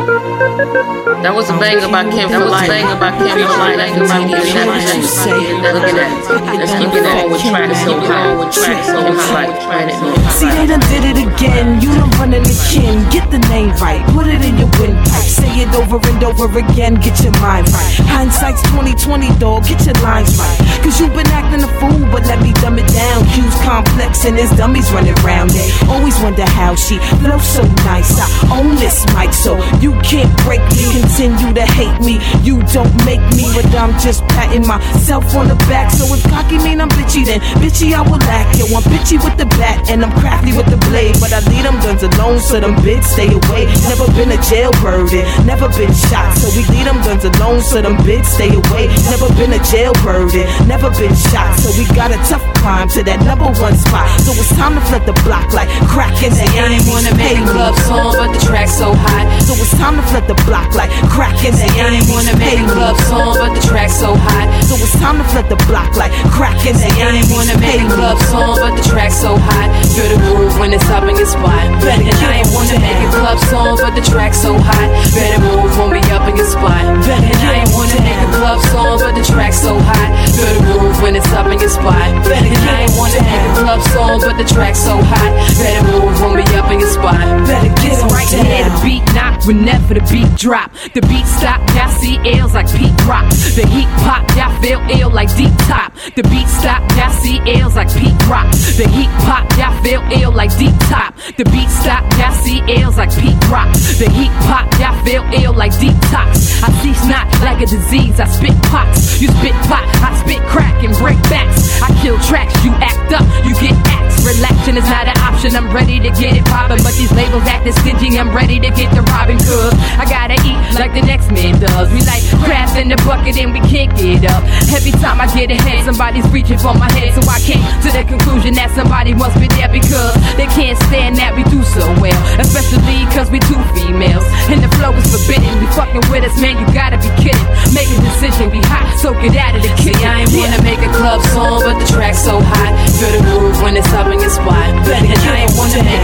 That was a banger by Kin for life. Banger by Kin for life. Banger by Kin for life. Look at that. Let's keep it on with track so high. With track so high. See, they done did it again. You done running the kin. Get the name right. Put it in your windpipe. Say it over and over again. Get your mind right. Hindsight's 2020, dog. Get your lines right. Cause you been acting a fool, but let me dumb it down. Q's complex and there's dummies running around. They always wonder how she flows so nice. I own this Continue to hate me. You don't make me, but I'm just patting myself on the back. So if cocky mean I'm bitchy, then bitchy I will lack. Yo, I'm bitchy with the bat and I'm crafty with the blade. But I leave them guns alone, so them bitch stay away. Never been a jailbird and never been shot. So we leave them guns alone, so them bitch stay away. Never been a jailbird and never been shot. So we got a tough climb to that number one spot. So it's time to flip the block like crack in the I ain't wanna make a club song, time to flip the block like crack in the I ain't wanna make a club song, but the track's so hot. So it's time to flip the block like crack in the I ain't wanna make a club song, but the track's so hot. Feel the groove when it's up in your spot. And I ain't wanna make a club song, but the track's so hot. Better move when we up in your spot. And I ain't wanna make a club song, but the track's so hot. Feel the groove when it's up in your spot. And I ain't wanna make a club song, but the track's so hot. Better move when we up in your spot. Whenever the beat drop. The beat stop, y'all see L's like Pete Rock. The heat pop, y'all feel ill like deep top. The beat stop, y'all see L's like Pete Rock. The heat pop, y'all feel ill like deep top. The beat stop, y'all see L's like Pete Rock. The heat pop, y'all feel ill like deep tox. I see snot like a disease. I spit pox, you spit pot. I spit crack and break backs. I kill tracks, you act up, you get axed. Relaxing is not an I'm ready to get it poppin', but these labels acting stingy. I'm ready to get the robbing cause I gotta eat like the next man does. We like crabs in the bucket and we can't get up. Every time I get ahead, somebody's reaching for my head. So I came to the conclusion that somebody must be there because they can't stand that we do so well. Especially cause we two females. And the flow is forbidden. We fucking with us, man, you gotta be kidding. Make a decision, be hot, so get out of the kitchen. I ain't wanna make a club song, but the track's so hot. Feel the groove when it's up in your spot. And I ain't wanna make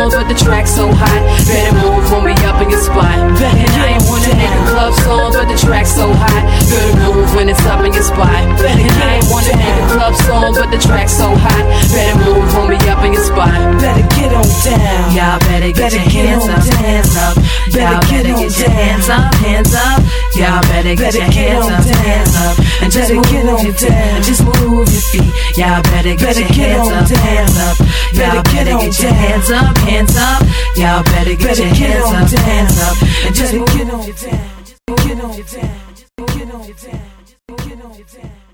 a but the track's so hot. Better move when we up in your spot. And I ain't wanna make a club song, but the track's so hot. Feel the groove when it's up in your spot. And I ain't wanna make a club song, but the track's so hot. Better move when we up in your spot. Better get on down. Y'all better get Better your get hands up, hands up. Better Y'all get better get your hands up, hands up. Y'all better get Better your hands up, hands up. And just move your feet, just move your feet. Y'all better get your hands up, hands up. Y'all Better get better on get your down. hands up, hands up. Y'all better get Better your get hands up, hands up. And just Better get on your down. Get on your down. Get on your down. Get on your down.